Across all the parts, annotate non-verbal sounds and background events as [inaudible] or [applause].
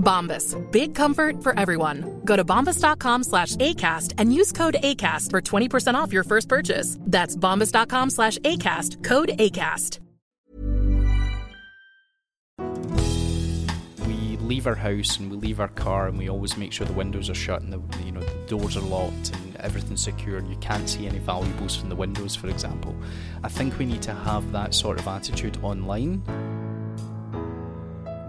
Bombas. Big comfort for everyone. Go to bombas.com slash ACAST and use code ACAST for 20% off your first purchase. That's bombas.com slash ACAST. Code ACAST. We leave our house and we leave our car and we always make sure the windows are shut and the you know the doors are locked and everything's secure and you can't see any valuables from the windows, for example. I think we need to have that sort of attitude online.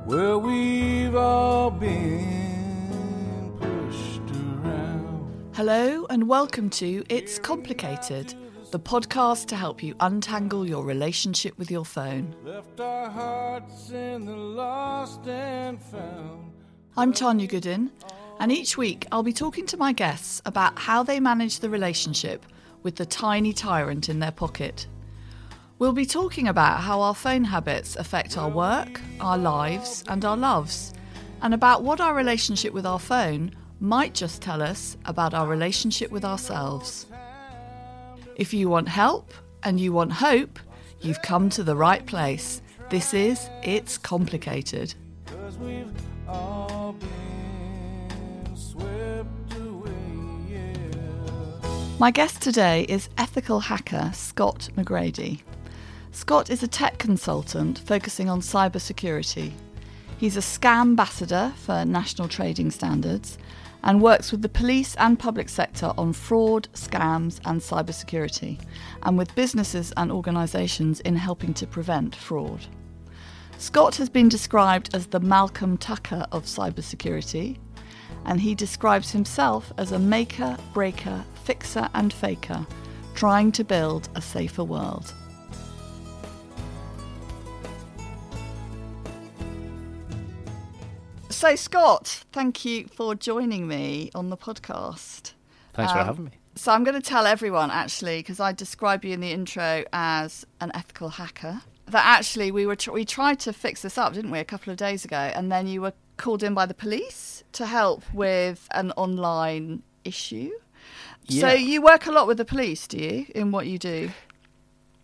Well, we've all been pushed around. Hello, and welcome to It's Complicated, the podcast to help you untangle your relationship with your phone. Left our hearts in the lost and found. I'm Tanya Goodin, and each week I'll be talking to my guests about how they manage the relationship with the tiny tyrant in their pocket. We'll be talking about how our phone habits affect our work, our lives, and our loves, and about what our relationship with our phone might just tell us about our relationship with ourselves. If you want help and you want hope, you've come to the right place. This is It's Complicated. Cause we've all been swept away, yeah. My guest today is ethical hacker Scott McGready. Scott is a tech consultant focusing on cybersecurity. He's a scam ambassador for national trading standards and works with the police and public sector on fraud, scams, and cybersecurity, and with businesses and organisations in helping to prevent fraud. Scott has been described as the Malcolm Tucker of cybersecurity, and he describes himself as a maker, breaker, fixer, and faker, trying to build a safer world. So, Scott, thank you for joining me on the podcast. Thanks for Um, having me. So, I'm going to tell everyone actually, because I describe you in the intro as an ethical hacker, that actually we were tr- we tried to fix this up, didn't we, a couple of days ago, and then you were called in by the police to help with an online issue. Yeah. So, you work a lot with the police, do you, in what you do?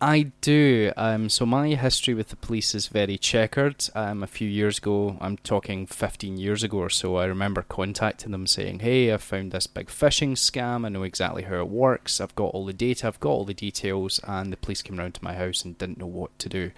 I do. Um, so my history with the police is very checkered. Um, a few years ago, I'm talking 15 years ago or so, I remember contacting them saying, "Hey, I found this big phishing scam. I know exactly how it works. I've got all the data. I've got all the details." And the police came round to my house and didn't know what to do.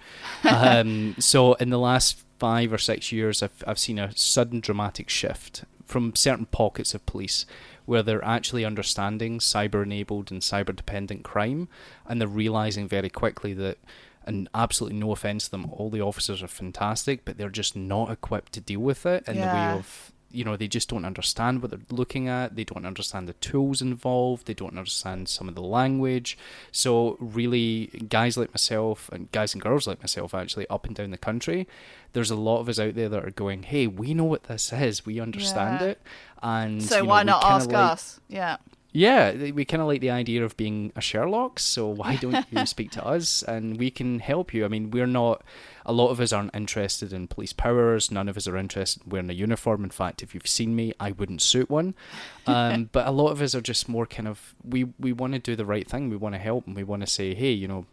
[laughs] um, so in the last five or six years, I've I've seen a sudden dramatic shift from certain pockets of police where they're actually understanding cyber enabled and cyber dependent crime and they're realizing very quickly that and absolutely no offense to them all the officers are fantastic but they're just not equipped to deal with it in the way of you know they just don't understand what they're looking at they don't understand the tools involved they don't understand some of the language so really guys like myself and guys and girls like myself actually up and down the country there's a lot of us out there that are going hey we know what this is we understand Yeah. it and So, you know, why not ask like- us? Yeah. Yeah, we kind of like the idea of being a Sherlock, so why don't [laughs] you speak to us and we can help you? I mean, we're not, a lot of us aren't interested in police powers, none of us are interested in wearing a uniform. In fact, if you've seen me, I wouldn't suit one. Um, [laughs] but a lot of us are just more kind of, we, we want to do the right thing, we want to help, and we want to say, hey, you know,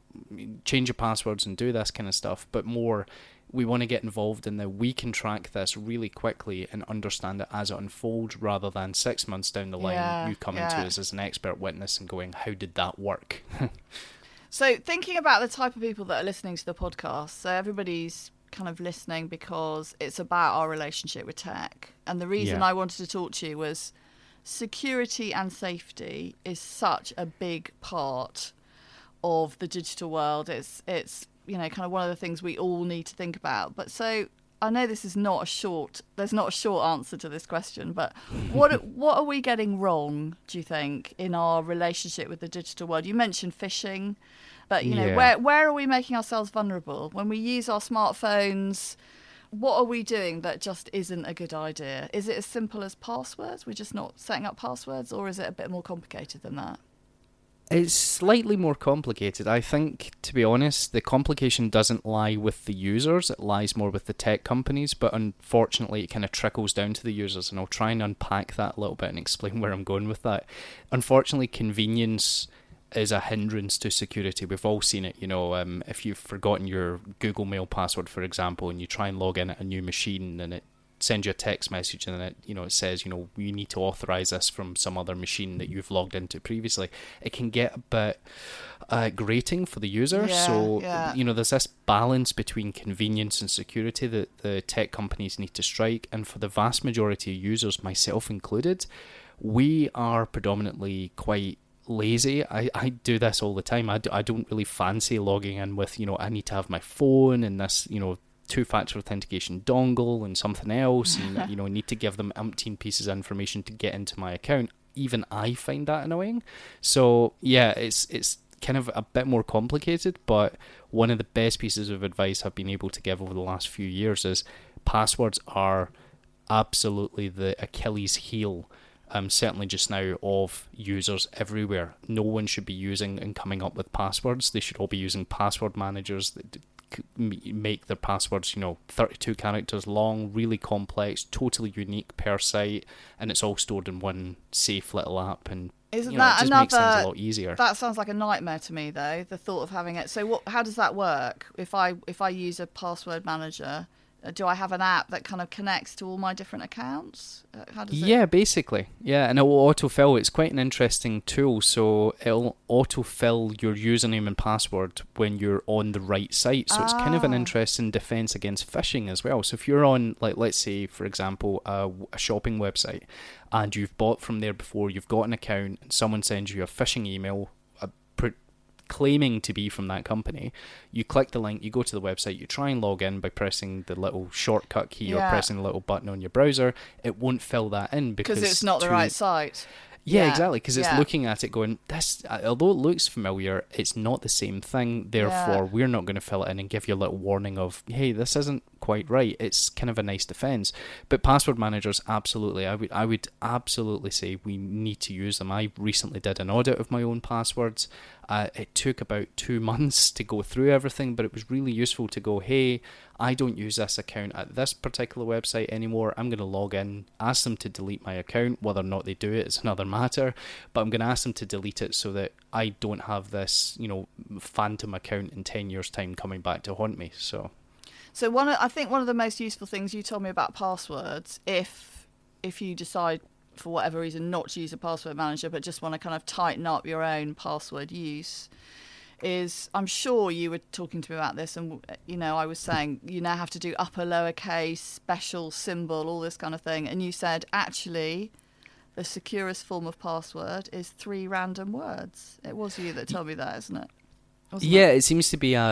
change your passwords and do this kind of stuff, but more we want to get involved in the we can track this really quickly and understand it as it unfolds rather than six months down the line Yeah, you coming to us as an expert witness and going how did that work [laughs] So, thinking about the type of people that are listening to the podcast, so everybody's kind of listening because it's about our relationship with tech. And the reason Yeah. I wanted to talk to you was security and safety is such a big part of the digital world. It's it's you know kind of one of the things we all need to think about. But so I know this is not a short. There's not a short answer to this question, but what [laughs] what are we getting wrong? Do you think in our relationship with the digital world? You mentioned phishing, but you know Yeah. where where are we making ourselves vulnerable when we use our smartphones? What are we doing that just isn't a good idea? Is it as simple as passwords? We're just not setting up passwords, or is it a bit more complicated than that? It's slightly more complicated. I think, to be honest, the complication doesn't lie with the users, it lies more with the tech companies, but unfortunately, it kind of trickles down to the users, and I'll try and unpack that a little bit and explain [laughs] where I'm going with that. Unfortunately, convenience is a hindrance to security. We've all seen it, you know, um, if you've forgotten your Google Mail password, for example, and you try and log in at a new machine and it sends you a text message and then it you know it says you know you need to authorize this from some other machine that you've logged into previously it can get a bit uh, grating for the user Yeah, so yeah. you know there's this balance between convenience and security that the tech companies need to strike and for the vast majority of users myself included we are predominantly quite lazy. I, I do this all the time. I, do, I don't really fancy logging in with, you know, I need to have my phone and this, you know, two factor authentication dongle and something else. And, [laughs] you know, I need to give them umpteen pieces of information to get into my account. Even I find that annoying. So, yeah, it's, it's, kind of a bit more complicated but one of the best pieces of advice I've been able to give over the last few years is passwords are absolutely the Achilles heel um, certainly just now of users everywhere. No one should be using and coming up with passwords. They should all be using password managers that d- c- m- make their passwords, you know, 32 characters long, really complex, totally unique per site, and it's all stored in one safe little app. And Isn't you know, that another? makes things a lot easier. That sounds like a nightmare to me, though. The thought of having it. So, what? How does that work? If I if I use a password manager, do I have an app that kind of connects to all my different accounts? Uh, How does it? Yeah, basically. Yeah, and it will autofill. It's quite an interesting tool. So it'll autofill your username and password when you're on the right site. So it's kind of an Ah. interesting defense against phishing as well. So if you're on, like, let's say, for example, a, a shopping website and you've bought from there before, you've got an account, and someone sends you a phishing email. Claiming to be from that company, you click the link, you go to the website, you try and log in by pressing the little shortcut key or pressing the little button on your browser. It won't fill that in because it's not the right site. Yeah, Yeah, exactly. Because it's yeah. looking at it going, this, uh, although it looks familiar, it's not the same thing. Therefore, we're not going to fill it in and give you a little warning of, hey, this isn't quite right. It's kind of a nice defense. But password managers, absolutely, I would, I would absolutely say we need to use them. I recently did an audit of my own passwords. Uh, it took about two [laughs] months to go through everything, but it was really useful to go, hey, I don't use this account at this particular website anymore. I'm going to log in, ask them to delete my account. Whether or not they do it is [laughs] another matter, but I'm going to ask them to delete it so that I don't have this, you know, phantom account in 10 years' time coming back to haunt me. So, So one, I think one of the most useful things you told me about passwords, if if you decide for whatever reason not to use a password manager, but just want to kind of tighten up your own password use, is I'm sure you were talking to me about this, and you know I was saying you now have to do upper lowercase, special symbol, all this kind of thing, and you said actually. The securest form of password is three random words. It was you that told me that, isn't it? Yeah, it? it seems to be a,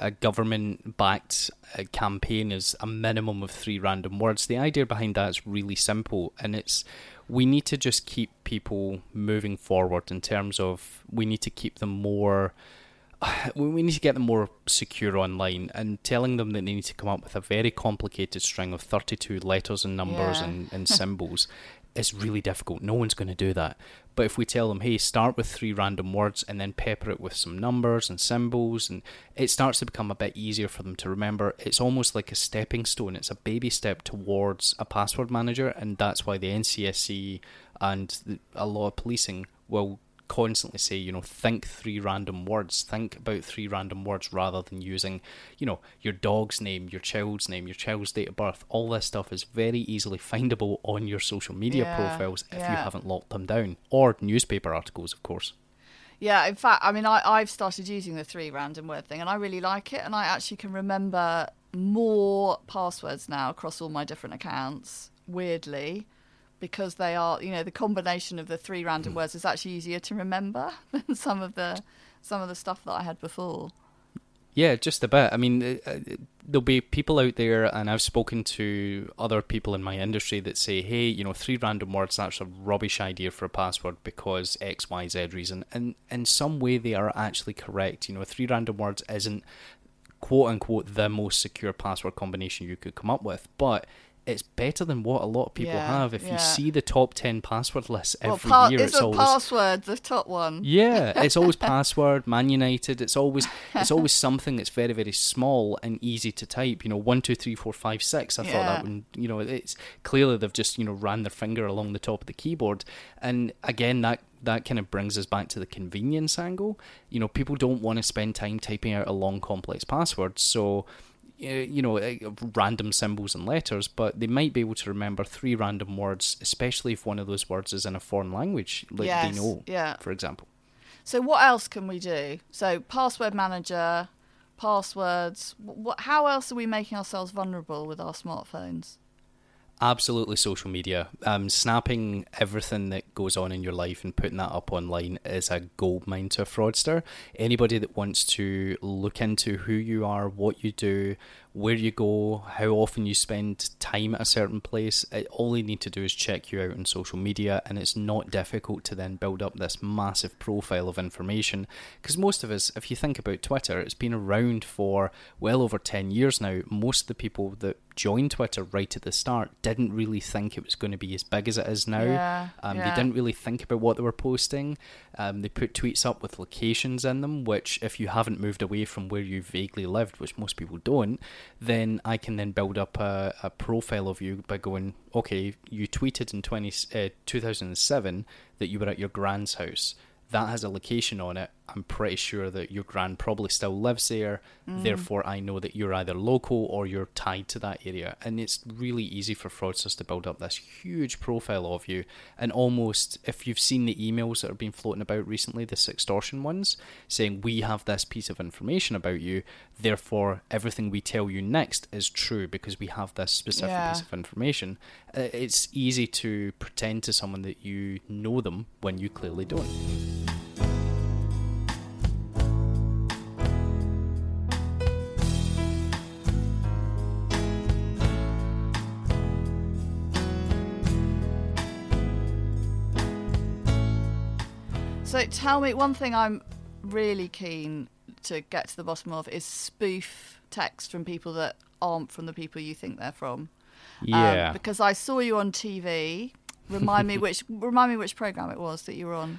a, a government backed uh, campaign is a minimum of three random words. The idea behind that is really simple, and it's we need to just keep people moving forward in terms of we need to keep them more. [sighs] We we need to get them more secure online and telling them that they need to come up with a very complicated string of 32 letters and numbers Yeah. and, and [laughs] symbols is really difficult. No one's going to do that. But if we tell them, hey, start with three random words and then pepper it with some numbers and symbols, and it starts to become a bit easier for them to remember. It's almost like a stepping stone. It's a baby step towards a password manager, and that's why the NCSC and a lot of policing will constantly say, you know, think three random words. Think about three random words rather than using, you know, your dog's name, your child's name, your child's date of birth. All this stuff is very easily findable on your social media Yeah, profiles if you haven't locked them down. Or newspaper articles, of course. Yeah, in fact, I mean, I, I've started using the three random word thing and I really like it. And I actually can remember more passwords now across all my different accounts, weirdly, because they are, you know, the combination of the three random Hmm. words is actually easier to remember [laughs] than some of the some of the stuff that I had before. Yeah, just a bit. I mean, uh, uh, there'll be people out there, and I've spoken to other people in my industry that say, hey, you know, three random words, that's a rubbish idea for a password because X, Y, Z reason. And in some way, they are actually correct. You know, three random words isn't quote unquote the most secure password combination you could come up with, but it's better than what a lot of people Yeah, have. If yeah. you see the top 10 password lists well, every pa- year, is it's always. password the top one? Yeah, it's always [laughs] password, Man United. It's always it's [laughs] always something that's very very small and easy to type. You know, one two three four five six. I thought that one. You know, it's clearly they've just you know ran their finger along the top of the keyboard, and again that that kind of brings us back to the convenience angle. You know, people don't want to spend time typing out a long complex password, so. Uh, You know, uh, random symbols and letters, but they might be able to remember three random words, especially if one of those words is in a foreign language, like Yes, they know, yeah. for example. So what else can we do? So password manager, passwords. What? How else are we making ourselves vulnerable with our smartphones? Absolutely, social media. Um, snapping everything that goes on in your life and putting that up online is a gold mine to a fraudster. Anybody that wants to look into who you are, what you do, where you go, how often you spend time at a certain place, it, all they need to do is check you out on social media, and it's not difficult to then build up this massive profile of information. Because most of us, if you think about Twitter, it's been around for well over 10 years now. Most of the people that joined Twitter right at the start didn't really think it was going to be as big as it is now. Yeah, um, yeah. They didn't really think about what they were posting. Um, they put tweets up with locations in them, which, if you haven't moved away from where you vaguely lived, which most people don't, then I can then build up a, a profile of you by going, okay, you tweeted in 20, uh, 2007 that you were at your grand's house. That has a location on it. I'm pretty sure that your grand probably still lives there. Therefore, I know that you're either local or you're tied to that area. And it's really easy for fraudsters to build up this huge profile of you. And almost, if you've seen the emails that have been floating about recently, the extortion ones, saying, We have this piece of information about you. Therefore, everything we tell you next is true because we have this specific Yeah. piece of information. Uh, It's easy to pretend to someone that you know them when you clearly don't. So tell me one thing I'm really keen to get to the bottom of is spoof text from people that aren't from the people you think they're from. Um, Yeah. because I saw you on TV. Remind me [laughs] which remind me which program it was that you were on.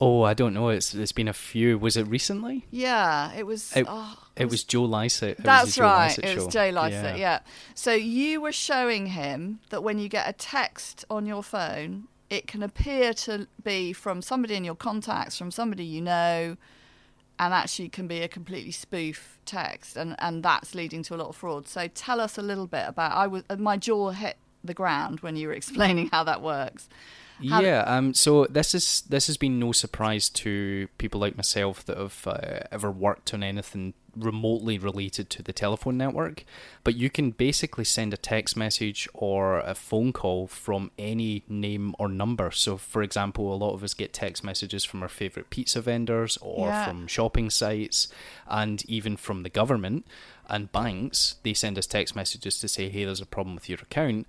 Oh, I don't know. It's it's been a few. Was it recently? Yeah, it was. It, oh, it was Joe Lycett. It That's Joe right. Lycett It was. Joe Lycett, yeah. So you were showing him that when you get a text on your phone, it can appear to be from somebody in your contacts, from somebody you know, and actually can be a completely spoof text, and and that's leading to a lot of fraud. So tell us a little bit about. I was my jaw hit the ground when you were [laughs] explaining how that works. How yeah. Um. So this is this has been no surprise to people like myself that have uh, ever worked on anything remotely related to the telephone network. But you can basically send a text message or a phone call from any name or number. So, for example, a lot of us get text messages from our favorite pizza vendors or Yeah. from shopping sites, and even from the government and banks. They send us text messages to say, "Hey, there's a problem with your account."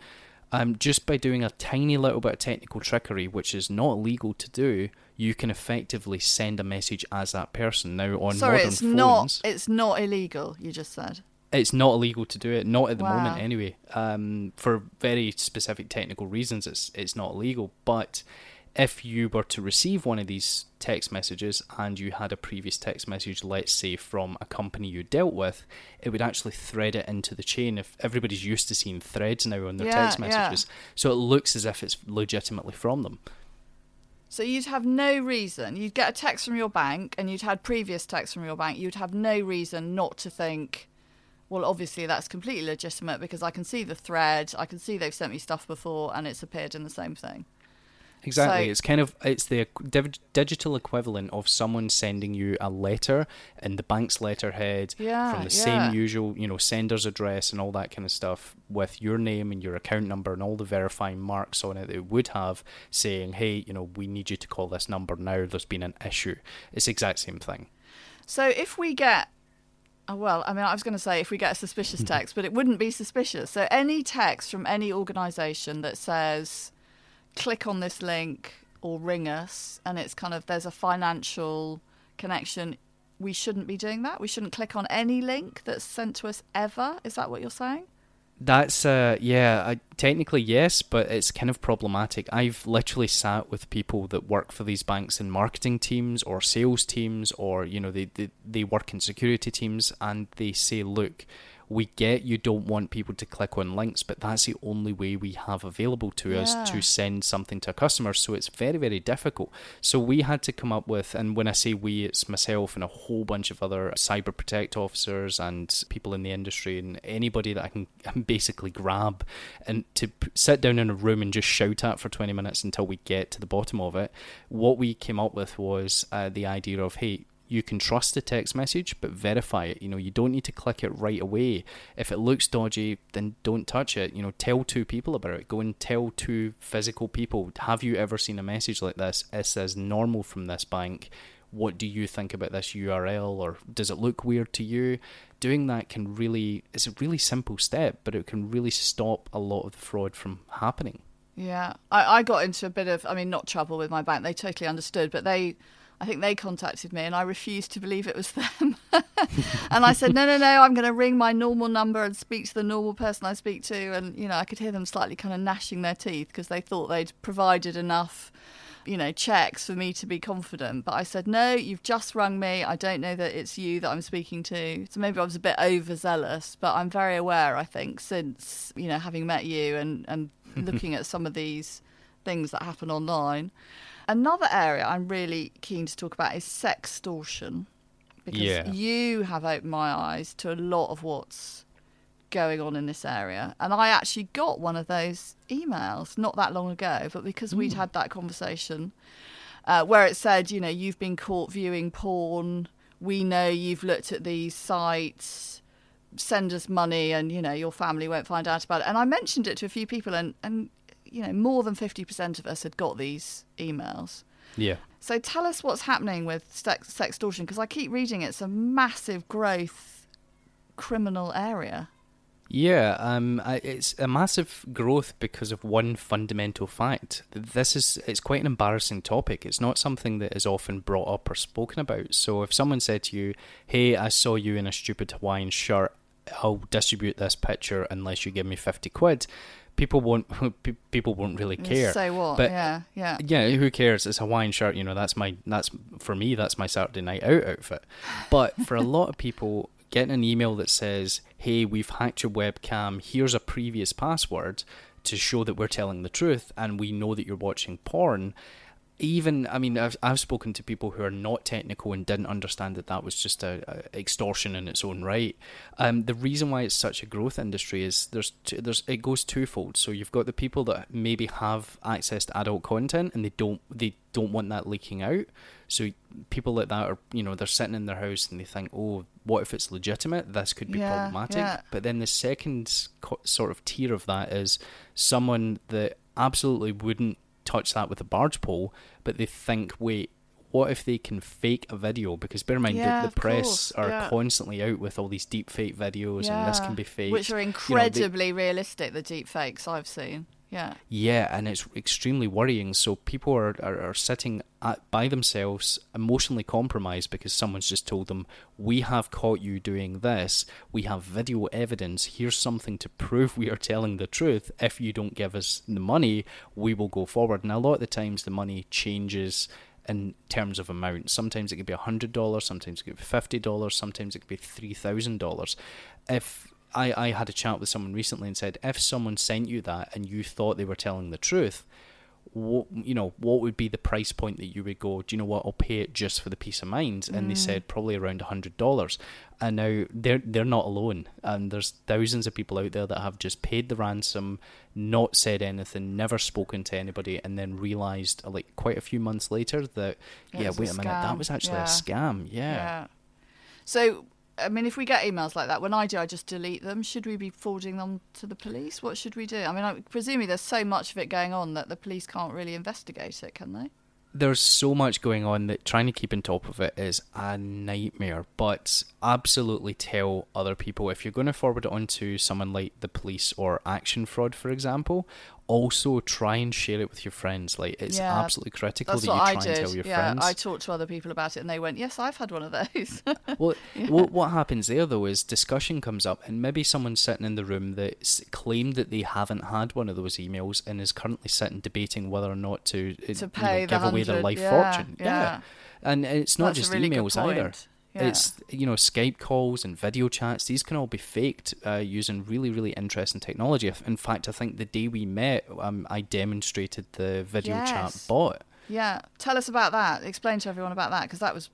um, just by doing a tiny little bit of technical trickery, which is not illegal to do, you can effectively send a message as that person. Now on Sorry, modern it's phones, not. It's not illegal. You just said. it's not illegal to do it. Not at the Wow. moment, anyway. Um, for very specific technical reasons, it's it's not illegal. But if you were to receive one of these text messages and you had a previous text message, let's say from a company you dealt with, it would actually thread it into the chain. If everybody's used to seeing threads now on their Yeah, text yeah. messages, so it looks as if it's legitimately from them. So you'd have no reason. You'd get a text from your bank, and you'd had previous texts from your bank. You'd have no reason not to think, well, obviously that's completely legitimate because I can see the thread. I can see they've sent me stuff before, and it's appeared in the same thing. Exactly. So- it's kind of it's the digital equivalent of someone sending you a letter in the bank's letterhead Yeah, from the yeah. same usual, you know, sender's address and all that kind of stuff with your name and your account number and all the verifying marks on it that it would have saying, "Hey, you know, we need you to call this number now. There's been an issue." It's the exact same thing. So if we get, oh, well, I mean, I was going to say if we get a suspicious [laughs] text, but it wouldn't be suspicious. So any text from any organisation that says, click on this link or ring us, and it's kind of there's a financial connection. We shouldn't be doing that. We shouldn't click on any link that's sent to us ever. Is that what you're saying? That's uh yeah, I, technically yes, but it's kind of problematic. I've literally sat with people that work for these banks in marketing teams or sales teams or you know they they, they work in security teams and they say, "Look, we get you don't want people to click on links, but that's the only way we have available to us to send something to a customer. So it's very, very difficult. So we had to come up with, and when I say we, it's myself and a whole bunch of other cyber protect officers and people in the industry and anybody that I can [laughs] basically grab and to sit down in a room and just shout at for 20 minutes until we get to the bottom of it. What we came up with was uh, the idea of, hey, you can trust the text message but verify it. You know you don't need to click it right away. If it looks dodgy then don't touch it. You know tell two people about it. Go and tell two physical people have you ever seen a message like this? It says normal from this bank? What do you think about this url or does it look weird to you? Doing that can really it's a really simple step but it can really stop a lot of the fraud from happening. Yeah, I, I got into a bit of, I mean, not trouble with my bank. They totally understood, but they, I think they contacted me and I refused to believe it was them. [laughs] and I said, no, no, no, I'm going to ring my normal number and speak to the normal person I speak to. And, you know, I could hear them slightly kind of gnashing their teeth because they thought they'd provided enough, you know, checks for me to be confident. But I said, no, you've just rung me. I don't know that it's you that I'm speaking to. So maybe I was a bit overzealous, but I'm very aware, I think, since, you know, having met you and, and [laughs] looking at some of these things that happen online. Another area I'm really keen to talk about is sextortion because Yeah. you have opened my eyes to a lot of what's going on in this area. And I actually got one of those emails not that long ago, but because we'd had that conversation uh, where it said, you know, you've been caught viewing porn, we know you've looked at these sites, send us money and, you know, your family won't find out about it. And I mentioned it to a few people and, and you know, more than 50% of us had got these emails. yeah So tell us what's happening with sex, sextortion because I keep reading it's a massive growth criminal area. Yeah, um, it's a massive growth because of one fundamental fact. This is it's quite an embarrassing topic. It's not something that is often brought up or spoken about. So if someone said to you, "Hey, I saw you in a stupid Hawaiian shirt. I'll distribute this picture unless you give me fifty quid," people won't [laughs] people won't really care. Say what? But yeah, yeah. yeah, who cares? It's a Hawaiian shirt, you know, that's my that's for me, that's my Saturday night out outfit. But for a [laughs] lot of people, getting an email that says, Hey, we've hacked your webcam, here's a previous password to show that we're telling the truth and we know that you're watching porn. Even, I mean, I've, I've spoken to people who are not technical and didn't understand that that was just a, a extortion in its own right. Um, the reason why it's such a growth industry is there's two, there's it goes twofold. So you've got the people that maybe have access to adult content and they don't they don't want that leaking out. So people like that are you know they're sitting in their house and they think, oh, what if it's legitimate? This could be Yeah, problematic. yeah. But then the second co- sort of tier of that is someone that absolutely wouldn't touch that with a barge pole, but they think, wait, what if they can fake a video? Because bear in mind, Yeah, the, the press course, are yeah. constantly out with all these deep fake videos, and this can be fake. Which are You know, they- incredibly realistic, the deep fakes I've seen. Yeah. yeah, and it's extremely worrying. So people are, are, are sitting at, by themselves, emotionally compromised because someone's just told them, "We have caught you doing this. We have video evidence. Here's something to prove we are telling the truth. If you don't give us the money, we will go forward." And a lot of the times, the money changes in terms of amount. Sometimes it could be hundred dollars, sometimes it could be fifty dollars, sometimes it could be three thousand dollars. If I, I had a chat with someone recently and said, if someone sent you that and you thought they were telling the truth, what you know what would be the price point that you would go do you know what? I'll pay it just for the peace of mind and they mm. said probably around a hundred dollars. And now they're they're not alone. And there's thousands of people out there that have just paid the ransom not said anything never spoken to anybody and then realized like quite a few months later that It yeah was a wait a minute that was actually Yeah. a scam. Yeah. Yeah. So, I mean, if we get emails like that, when I do, I just delete them. Should we be forwarding them to the police? What should we do? I mean, I, presumably there's so much of it going on that the police can't really investigate it, can they? there's so much going on that trying to keep on top of it is a nightmare. But absolutely tell other people if you're going to forward it on to someone like the police or Action Fraud, for example. Also, try and share it with your friends. Like it's Yeah, absolutely critical That's that you try and tell your yeah, friends. I talked to other people about it, and they went, "Yes, I've had one of those." [laughs] Well, what, what happens there though is discussion comes up, and maybe someone sitting in the room that s- claimed that they haven't had one of those emails and is currently sitting debating whether or not to, uh, To you know, give away their life yeah, fortune. yeah. and it's not That's just really emails either. Yeah. It's you know Skype calls and video chats. These can all be faked uh, using really really interesting technology. In fact, I think the day we met, um, I demonstrated the video chat Yes. bot. yeah, tell us about that. Explain to everyone about that because that was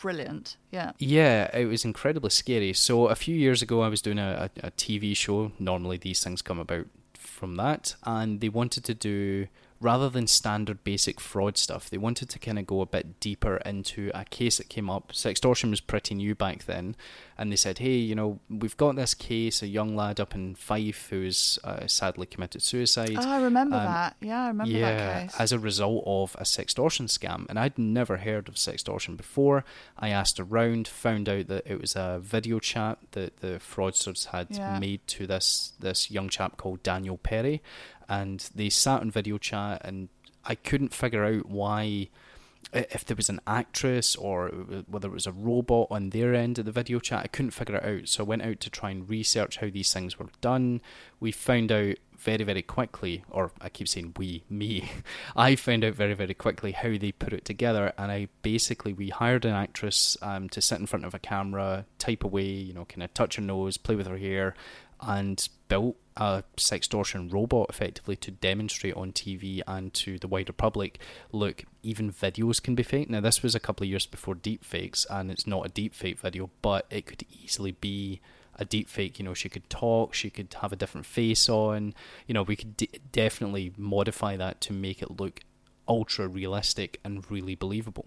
brilliant. Yeah. Yeah, it was incredibly scary. So a few years ago, I was doing a, a, a TV show. Normally, these things come about from that, and they wanted to do rather than standard basic fraud stuff, they wanted to kind of go a bit deeper into a case that came up. Sextortion was pretty new back then, and they said, "Hey, you know, we've got this case, a young lad up in Fife who's uh, sadly committed suicide." Oh, I remember Um, that. Yeah, I remember yeah, that case. as a result of a sextortion scam. And I'd never heard of sextortion before. I asked around, found out that it was a video chat that the fraudsters had Yeah. made to this this young chap called Daniel Perry, and they sat on video chat, and I couldn't figure out why. If there was an actress or whether it was a robot on their end of the video chat, I couldn't figure it out. So I went out to try and research how these things were done. We found out very, very quickly, or I keep saying we, me, [laughs] I found out very, very quickly how they put it together. And I basically, we hired an actress um, to sit in front of a camera, type away, you know, kind of touch her nose, play with her hair, and built a sextortion robot effectively to demonstrate on TV and to the wider public look, even videos can be fake. Now, this was a couple of years before deepfakes, and it's not a deepfake video, but it could easily be a deepfake. you know she could talk she could have a different face on you know we could d- definitely modify that to make it look ultra realistic and really believable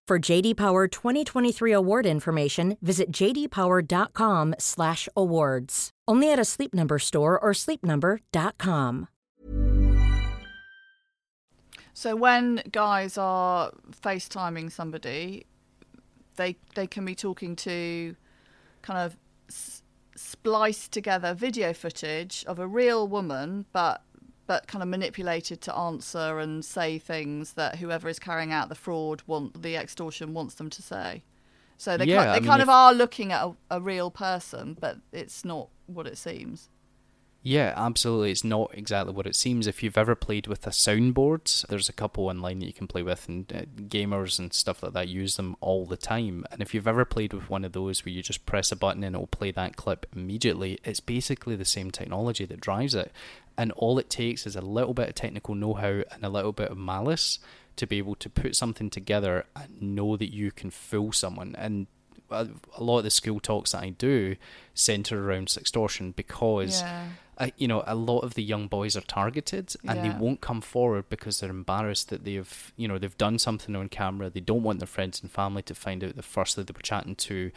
For JD Power 2023 award information, visit jdpower.com/awards. Only at a Sleep Number store or sleepnumber.com. So when guys are FaceTiming somebody, they they can be talking to kind of s- spliced together video footage of a real woman, but but kind of manipulated to answer and say things that whoever is carrying out the fraud want the extortion wants them to say. So they Yeah, ki- I they mean, kind if- of are looking at a, a real person, but it's not what it seems. Yeah, absolutely. It's not exactly what it seems. If you've ever played with a soundboard, there's a couple online that you can play with, and uh, gamers and stuff like that use them all the time. And if you've ever played with one of those where you just press a button and it'll play that clip immediately, it's basically the same technology that drives it. And all it takes is a little bit of technical know how and a little bit of malice to be able to put something together and know that you can fool someone. And a a lot of the school talks that I do center around sextortion because Yeah. uh, you know, a lot of the young boys are targeted and they won't come forward because they're embarrassed that they've, you know, they've done something on camera. They don't want their friends and family to find out that firstly they were chatting to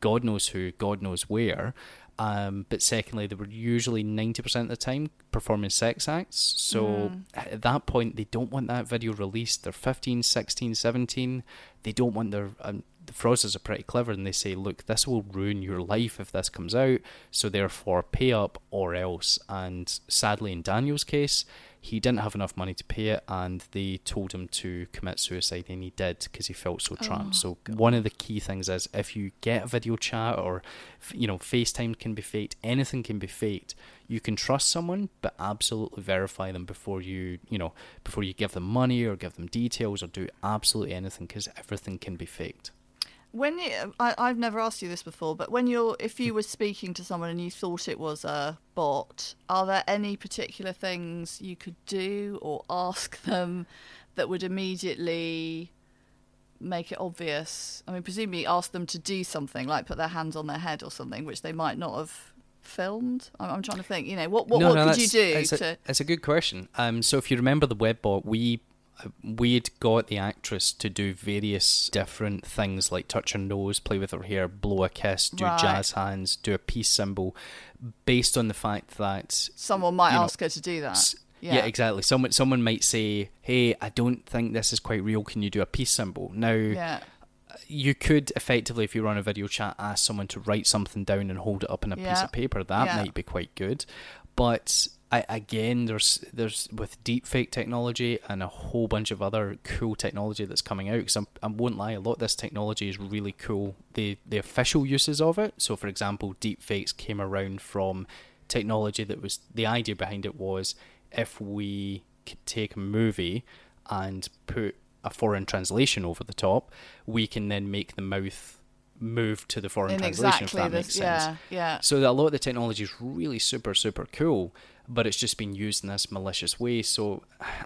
God knows who, God knows where. Um, but secondly, they were usually 90% of the time performing sex acts. So at that point, they don't want that video released. They're 15, 16, 17. They don't want their. Um, the fraudsters are pretty clever and they say, look, this will ruin your life if this comes out. So therefore, pay up or else. And sadly, in Daniel's case, he didn't have enough money to pay it and they told him to commit suicide and he did because he felt so trapped oh, so one of the key things is if you get a video chat or you know facetime can be faked anything can be faked you can trust someone but absolutely verify them before you you know before you give them money or give them details or do absolutely anything because everything can be faked When you, I, I've never asked you this before, but when you're, if you were speaking to someone and you thought it was a bot, are there any particular things you could do or ask [laughs] them that would immediately make it obvious? I mean, presumably ask them to do something, like put their hands on their head or something, which they might not have filmed. I'm, I'm trying to think. You know, what what, No, what no, could you that's- do it's to? A, a good question. Um, so if you remember the web bot, we we'd got the actress to do various different things like touch her nose, play with her hair, blow a kiss, do Right. jazz hands, do a peace symbol, based on the fact that Someone might you know, ask her to do that. s- Yeah. exactly. Someone someone might say, "Hey, I don't think this is quite real. Can you do a peace symbol?" Now, Yeah. you could effectively, if you run a video chat, ask someone to write something down and hold it up in a piece of paper. That Yeah. might be quite good. But I, again, there's there's with deepfake technology and a whole bunch of other cool technology that's coming out. Because I won't lie, a lot of this technology is really cool. The the official uses of it. So, for example, deepfakes came around from technology that was the idea behind it was if we could take a movie and put a foreign translation over the top, we can then make the mouth move to the foreign translation exactly if that this- makes sense. yeah, yeah. So a lot of the technology is really super super cool, but it's just been used in this malicious way. So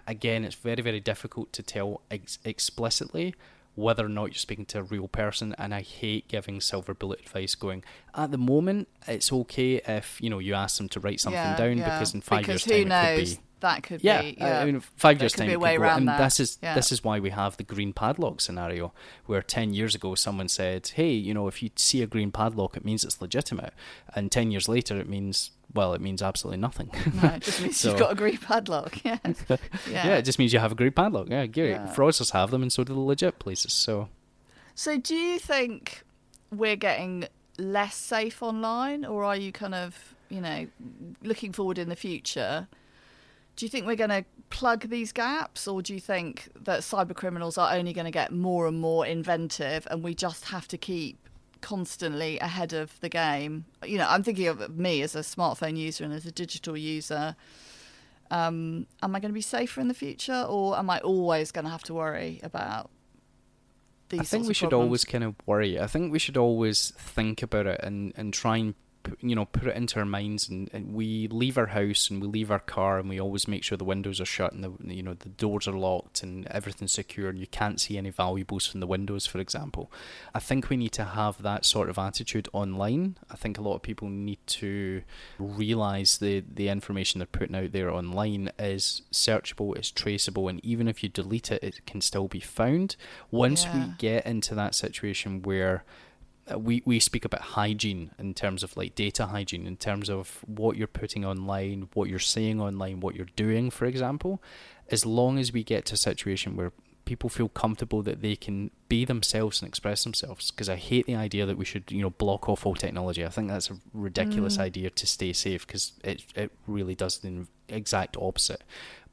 again, it's very very difficult to tell ex- explicitly whether or not you're speaking to a real person and I hate giving silver bullet advice going at the moment it's okay if you know you ask them to write something yeah, down yeah. because in 5 because years time it could be that could yeah, be yeah. I mean, five years could time be a way around and that. this is Yeah. this is why we have the green padlock scenario, where ten years ago someone said, "Hey, you know, if you see a green padlock, it means it's legitimate," and ten years later it means well, it means absolutely nothing. [laughs] No, it just means [laughs] So- you've got a green padlock. [laughs] Yeah. yeah. yeah. it just means you have a green padlock. Yeah, great. Yeah. Fraudsters have them, and so do the legit places. So So, do you think we're getting less safe online, or are you kind of, you know, looking forward in the future? Do you think we're going to plug these gaps, or do you think that cyber criminals are only going to get more and more inventive, and we just have to keep constantly ahead of the game? You know, I'm thinking of me as a smartphone user and as a digital user. Um, am I going to be safer in the future, or am I always going to have to worry about these? Things? I think we should problems? always kind of worry. I think we should always think about it and, and try and you know put it into our minds. And, and we leave our house and we leave our car and we always make sure the windows are shut and the you know the doors are locked and everything's secure and you can't see any valuables from the windows, for example. I think we need to have that sort of attitude online. I think a lot of people need to realize the the information they're putting out there online is searchable, it's traceable, and even if you delete it, it can still be found. Once we get into that situation where we, we speak about hygiene in terms of like data hygiene, in terms of what you're putting online, what you're saying online, what you're doing, for example. As long as we get to a situation where people feel comfortable that they can be themselves and express themselves, because I hate the idea that we should, you know, block off all technology. I think that's a ridiculous Mm. idea to stay safe because it, it really does the exact opposite.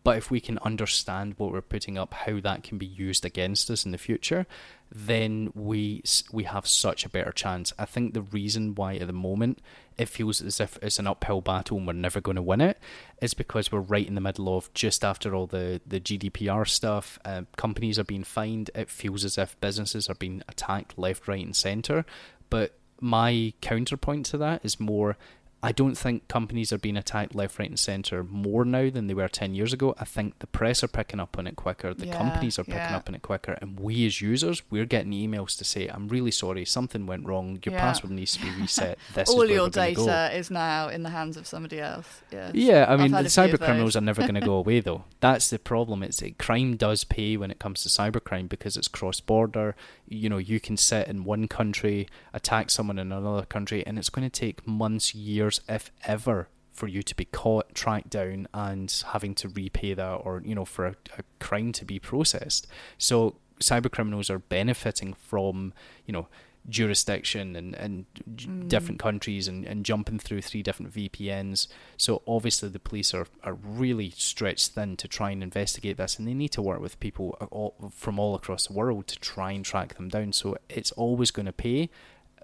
But if we can understand what we're putting up, how that can be used against us in the future, then we we have such a better chance. I think the reason why at the moment it feels as if it's an uphill battle and we're never going to win it is because we're right in the middle of just after all the the GDPR stuff. Uh, companies are being fined. It feels as if businesses are being attacked left, right, and centre. But my counterpoint to that is more I don't think companies are being attacked left, right, and centre more now than they were 10 years ago. I think the press are picking up on it quicker, the Yeah, companies are picking yeah. up on it quicker, and we as users, we're getting emails to say, I'm really sorry, something went wrong, your Yeah. password needs to be reset. [laughs] This All your we're go." data is now in the hands of somebody else. Yeah. Yeah, I mean, the cyber criminals are never going to go [laughs] away, though. That's the problem. It's it, crime does pay when it comes to cybercrime because it's cross border. You know, you can sit in one country, attack someone in another country, and it's going to take months, years, if ever, for you to be caught, tracked down, and having to repay that, or you know, for a, a crime to be processed. So cyber criminals are benefiting from you know jurisdiction and, and j- mm. different countries and, and jumping through three different VPNs. So obviously the police are, are really stretched thin to try and investigate this and they need to work with people all, from all across the world to try and track them down. So it's always going to pay.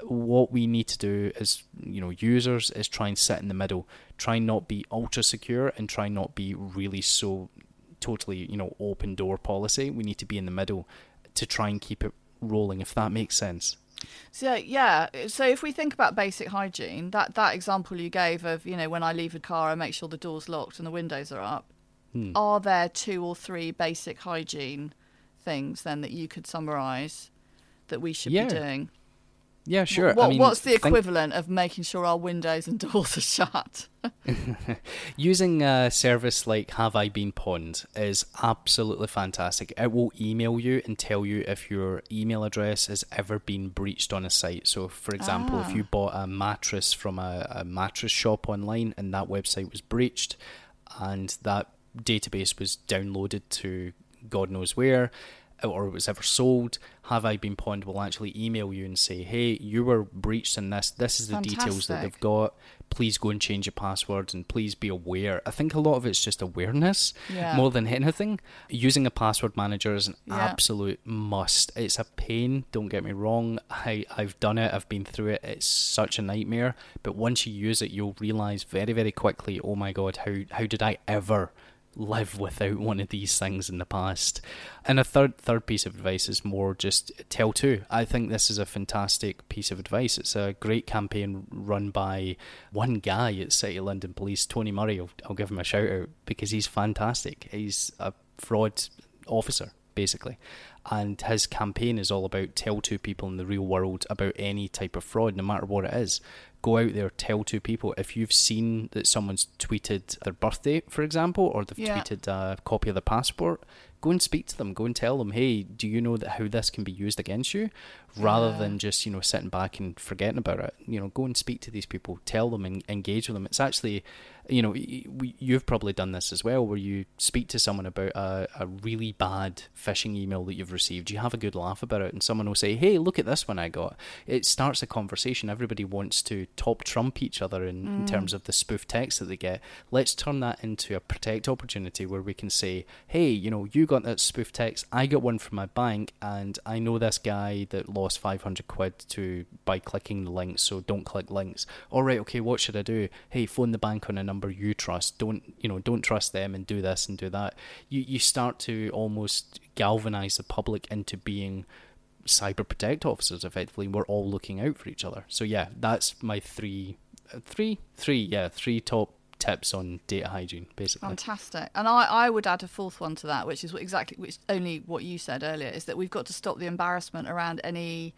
What we need to do as you know users is try and sit in the middle, try and not be ultra secure and try not be really so totally you know open door policy. We need to be in the middle to try and keep it rolling if that makes sense. So yeah, so if we think about basic hygiene, that that example you gave of you know when I leave a car, I make sure the door's locked and the windows are up. Hmm. Are there two or three basic hygiene things then that you could summarise that we should Yeah. be doing? Yeah, sure. What, I mean, what's the think- equivalent of making sure our windows and [laughs] doors are shut? [laughs] Using a service like Have I Been Pwned is absolutely fantastic. It will email you and tell you if your email address has ever been breached on a site. So, for example, if Ah. you bought a mattress from a, a mattress shop online and that website was breached and that database was downloaded to God knows where, or it was ever sold, Have I Been Pwned will actually email you and say, hey, you were breached in this. This is the details that they've got. Please go and change your password and please be aware. I think a lot of it's just awareness Yeah. more than anything. Using a password manager is an Yeah. absolute must. It's a pain, don't get me wrong. I, I've done it, I've been through it. It's such a nightmare. But once you use it, you'll realize very, very quickly, oh my god, how, how did I ever live without one of these things in the past. And a third third piece of advice is more just tell two. I think this is a fantastic piece of advice. It's a great campaign run by one guy at City London Police, Tony Murray. I'll, I'll give him a shout out because he's fantastic. He's a fraud officer basically. And his campaign is all about tell two people in the real world about any type of fraud, no matter what it is. Go out there, tell two people. If you've seen that someone's tweeted their birthday, for example, or they've Yeah. tweeted a copy of their passport, go and speak to them. Go and tell them, hey, do you know that how this can be used against you? Rather Yeah. than just you know sitting back and forgetting about it. You know, go and speak to these people, tell them, and engage with them. It's actually, you know, you've probably done this as well, where you speak to someone about a, a really bad phishing email that you've received. You have a good laugh about it, and someone will say, "Hey, look at this one I got." It starts a conversation. Everybody wants to top trump each other in, in mm. terms of the spoof text that they get. Let's turn that into a protect opportunity where we can say, "Hey, you know, you got that spoof text. I got one from my bank, and I know this guy that lost 500 quid to by clicking the link. So don't click links. All right, okay. What should I do? Hey, phone the bank on a number you trust. Don't you know? Don't trust them and do this and do that. You you start to almost galvanize the public into being cyber protect officers effectively we're all looking out for each other so yeah that's my three uh, three three yeah three top tips on data hygiene basically. Fantastic. And I, I would add a fourth one to that, which is exactly which only what you said earlier is that we've got to stop the embarrassment around any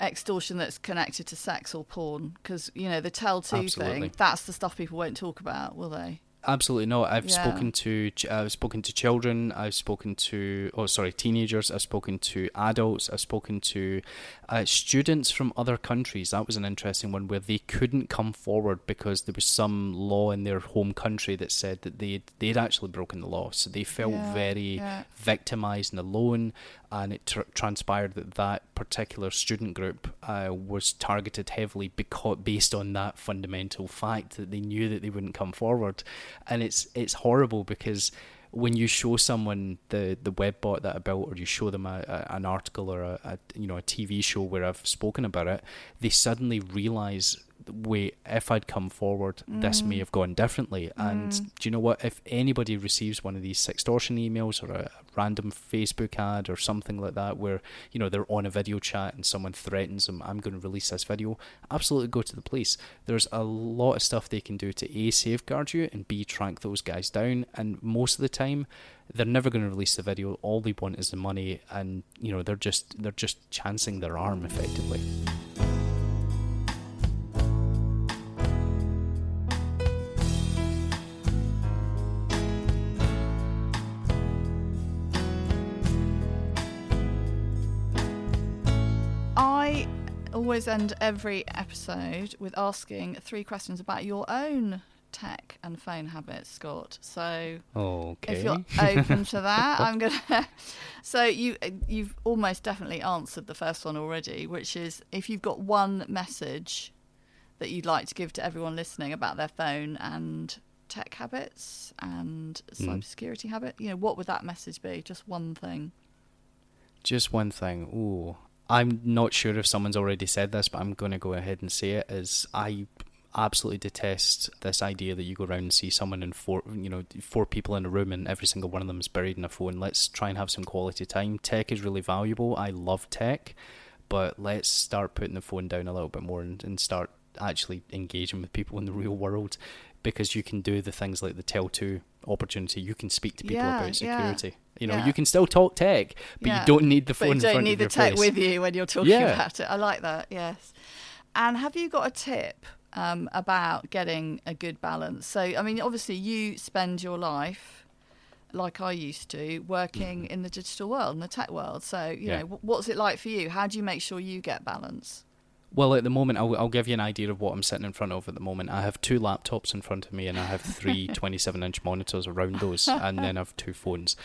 extortion that's connected to sex or porn because you know the tell two thing that's the stuff people won't talk about will they Absolutely not. I've Yeah. spoken to I've spoken to children. I've spoken to oh sorry teenagers. I've spoken to adults. I've spoken to uh, students from other countries. That was an interesting one where they couldn't come forward because there was some law in their home country that said that they they'd actually broken the law. So they felt Yeah, very yeah. victimized and alone. And it tr- transpired that that particular student group uh, was targeted heavily because based on that fundamental fact that they knew that they wouldn't come forward, and it's it's horrible because when you show someone the the web bot that I built, or you show them a, a, an article or a, a you know a TV show where I've spoken about it, they suddenly realize. Wait, if I'd come forward, this may mm. have gone differently. And mm. do you know what? If anybody receives one of these sextortion emails or a random Facebook ad or something like that, where you know they're on a video chat and someone threatens them, I'm going to release this video. Absolutely, go to the police. There's a lot of stuff they can do to a safeguard you and b track those guys down. And most of the time, they're never going to release the video. All they want is the money, and you know they're just they're just chancing their arm effectively. Always end every episode with asking three questions about your own tech and phone habits, Scott. So Okay. if you're open to [laughs] that, I'm gonna. [laughs] So you you've almost definitely answered the first one already, which is if you've got one message that you'd like to give to everyone listening about their phone and tech habits and Mm. cybersecurity habit, you know, what would that message be? Just one thing. Just one thing. Ooh, I'm not sure if someone's already said this, but I'm going to go ahead and say it. Is I absolutely detest this idea that you go around and see someone in four, you know, four people in a room and every single one of them is buried in a phone. Let's try and have some quality time. Tech is really valuable. I love tech, but let's start putting the phone down a little bit more and, and start actually engaging with people in the real world. Because you can do the things like the Tell 2 opportunity, you can speak to people Yeah, about yeah, security. You know, yeah. you can still talk tech, but Yeah. you don't need the phone. But you don't need the tech face. with you when you're talking Yeah. about it. I like that. Yes. And have you got a tip um, about getting a good balance? So, I mean, obviously, you spend your life like I used to working in the digital world and the tech world. So, you. Yeah. know, what's it like for you? How do you make sure you get balance? Well, at the moment, I'll, I'll give you an idea of what I'm sitting in front of at the moment. I have two laptops in front of me, and I have three [laughs] 27 inch monitors around those, and then I have two phones.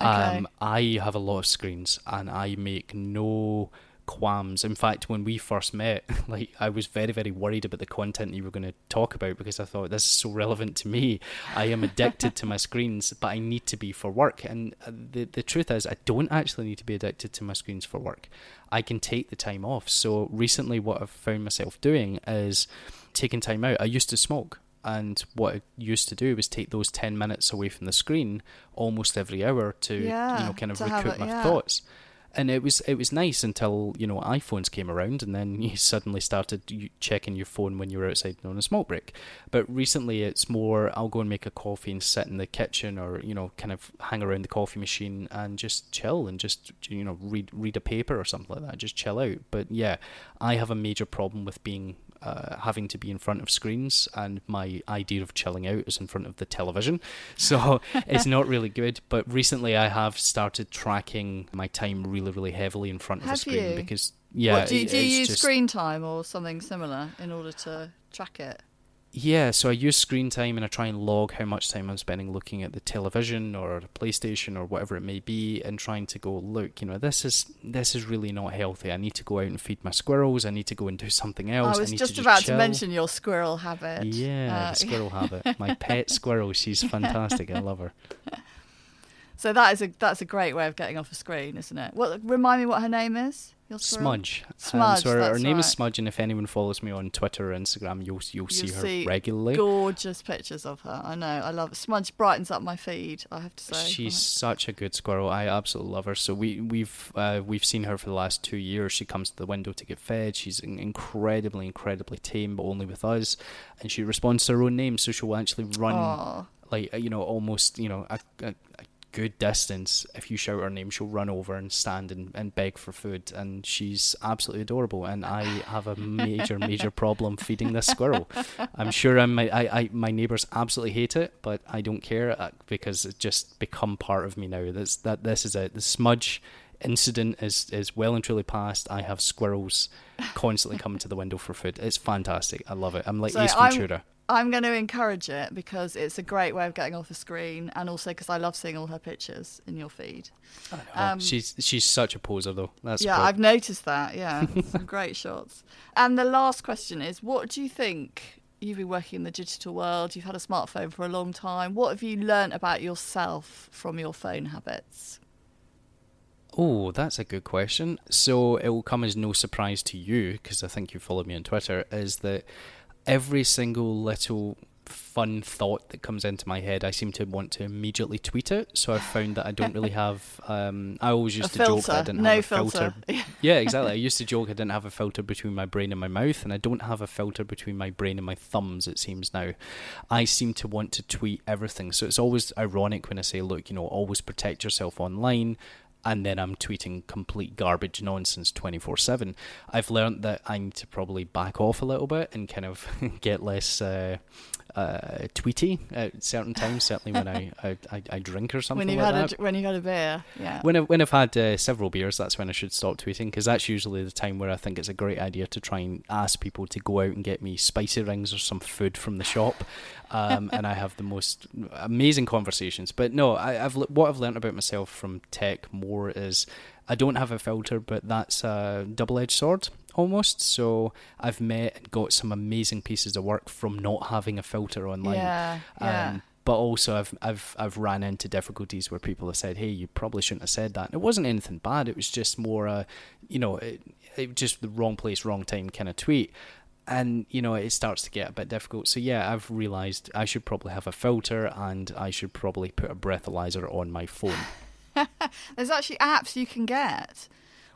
Okay. Um, I have a lot of screens, and I make no qualms. In fact, when we first met, [laughs] like I was very, very worried about the content you were going to talk about because I thought this is so relevant to me. I am addicted to my [laughs] screens, but I need to be for work. And uh, the the truth is, I don't actually need to be addicted to my screens for work. I can take the time off. So recently, what I've found myself doing is taking time out. I used to smoke. And what I used to do was take those 10 minutes away from the screen almost every hour to, you know, kind of recoup it, my yeah. thoughts and it was it was nice until you know iPhones came around, and then [laughs] you suddenly started checking your phone when you were outside on a smoke break. But recently, it's more I'll go and make a coffee and sit in the kitchen, or you know, kind of hang around the coffee machine and just chill and just you know read read a paper or something like that, just chill out. But yeah, I have a major problem with being uh, having to be in front of screens, and my idea of chilling out is in front of the television. [laughs] So it's not really good. But recently, I have started tracking my time really, really heavily in front of Have the screen you? because yeah, what, do you, do you use just- screen time or something similar in order to track it? Yeah, so I use screen time and I try and log how much time I'm spending looking at the television or the PlayStation or whatever it may be, and trying to go, look, you know, this is this is really not healthy. I need to go out and feed my squirrels. I need to go and do something else. I was need just to about chill. to mention your squirrel habit. Yeah, Uh, the [laughs] squirrel habit. My pet [laughs] squirrel. She's fantastic. I love her. So that is a that's a great way of getting off a screen, isn't it? Well, remind me what her name is. Your squirrel? Smudge. Um, Smudge, so her, her name is. Smudge, and if anyone follows me on Twitter or Instagram, you'll you'll see You'll her see regularly. Gorgeous pictures of her. I know. I love it. Smudge brightens up my feed. I have to say. She's such a good squirrel. I absolutely love her. So we we've uh, we've seen her for the last two years. She comes to the window to get fed. She's incredibly, incredibly tame, but only with us. And she responds to her own name, so she'll actually run Aw. like uh, you know almost you know a, a, a good distance. If you shout her name, she'll run over and stand and, and beg for food. And she's absolutely adorable. And I have a major, [laughs] major problem feeding this squirrel. I'm sure I'm, I, I, my neighbours absolutely hate it, but I don't care uh, because it's just become part of me now. This, that, this is a, the smudge incident is, is well and truly past. I have squirrels constantly coming to the window for food. It's fantastic. I love it. I'm like So Ace Ventura. I'm going to encourage it because it's a great way of getting off the screen, and also because I love seeing all her pictures in your feed. Um, she's she's such a poser though. That's yeah, prob- I've noticed that. Yeah, [laughs] some great shots. And the last question is, what do you think? You've been working in the digital world. You've had a smartphone for a long time. What have you learnt about yourself from your phone habits? Oh, that's a good question. So it will come as no surprise to you, because I think you followed me on Twitter, is that every single little fun thought that comes into my head, I seem to want to immediately tweet it. So I've found that I don't really [laughs] have. Um, I always used to joke that I didn't no have a filter. filter. [laughs] yeah, exactly. I used to joke I didn't have a filter between my brain and my mouth, and I don't have a filter between my brain and my thumbs, it seems now. I seem to want to tweet everything. So it's always ironic when I say, look, you know, always protect yourself online. And then I'm tweeting complete garbage nonsense 24 7. I've learned that I need to probably back off a little bit and kind of [laughs] get less uh, uh, tweety at certain times, certainly when I, [laughs] I, I, I drink or something when you've like had that. a when you've had a beer, yeah. When I've, when I've had uh, several beers, that's when I should stop tweeting because that's usually the time where I think it's a great idea to try and ask people to go out and get me spicy rings or some food from the shop, um, and I have the most amazing conversations. But no, I, I've what I've learned about myself from tech more is I don't have a filter, but that's a double-edged sword almost. So I've met and got some amazing pieces of work from not having a filter online. Yeah, yeah. Um, but also I've I've I've ran into difficulties where people have said, "Hey, you probably shouldn't have said that." And it wasn't anything bad. It was just more, uh, you know, it, it just the wrong place, wrong time kind of tweet. And you know, it starts to get a bit difficult. So yeah, I've realised I should probably have a filter, and I should probably put a breathalyzer on my phone. [laughs] There's actually apps you can get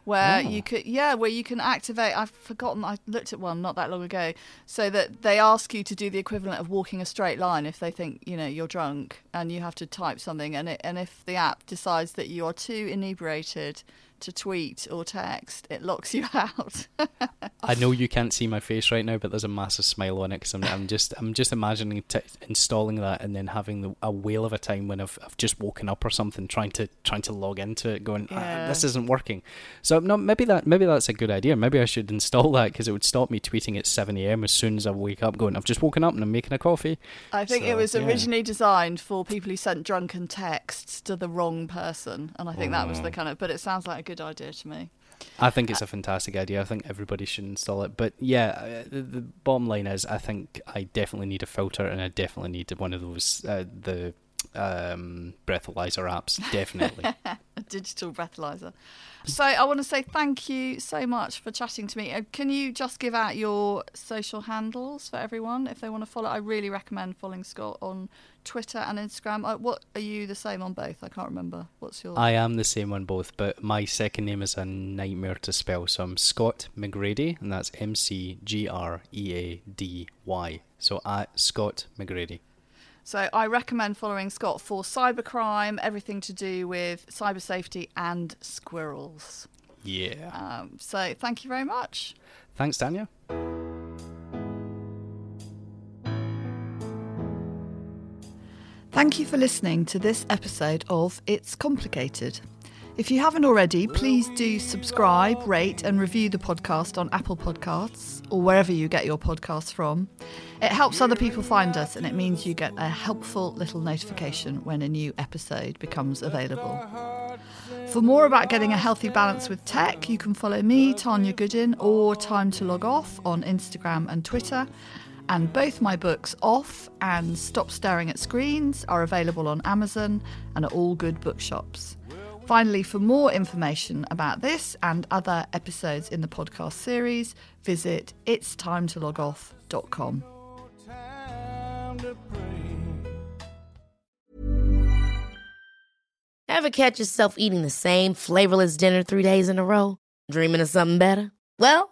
where Oh. you could yeah where you can activate i've forgotten i looked at one not that long ago so that they ask you to do the equivalent of walking a straight line if they think you know you're drunk and you have to type something and it, and if the app decides that you are too inebriated to tweet or text it locks you [laughs] out I know you can't see my face right now, but there's a massive smile on it because I'm, I'm just I'm just imagining t- installing that and then having the, a whale of a time when I've, I've just woken up or something, trying to trying to log into it, going "Ah, this isn't working. So no, maybe that maybe that's a good idea. Maybe I should install that because it would stop me tweeting at 7 a.m. as soon as I wake up, going I've just woken up and I'm making a coffee. i think it So, was yeah. originally designed for people who sent drunken texts to the wrong person and i think that was Oh. the kind of but it sounds like a good idea to me I think it's a fantastic idea. I think everybody should install it. But yeah, uh, the, the bottom line is, I think I definitely need a filter, and I definitely need one of those uh, the um, breathalyzer apps. Definitely. a [laughs] digital breathalyzer. So I want to say thank you so much for chatting to me. Uh, Can you just give out your social handles for everyone if they want to follow? I really recommend following Scott on Twitter and Instagram. Uh, what are you the same on both? I can't remember. What's your? I am the same on both, but my second name is a nightmare to spell. So I'm Scott McGready, and that's M C G R E A D Y. So at Scott McGready. So I recommend following Scott for cybercrime, everything to do with cyber safety and squirrels. Yeah. Um, so thank you very much. Thanks, Tanya. Thank you for listening to this episode of It's Complicated. If you haven't already, please do subscribe, rate, and review the podcast on Apple Podcasts or wherever you get your podcasts from. It helps other people find us and it means you get a helpful little notification when a new episode becomes available. For more about getting a healthy balance with tech, you can follow me, Tanya Goodin, or Time to Log Off on Instagram and Twitter. And both my books, Off and Stop Staring at Screens, are available on Amazon and at all good bookshops. Finally, for more information about this and other episodes in the podcast series, visit itstimetologoff.com. Ever catch yourself eating the same flavorless dinner three days in a row? Dreaming of something better? Well,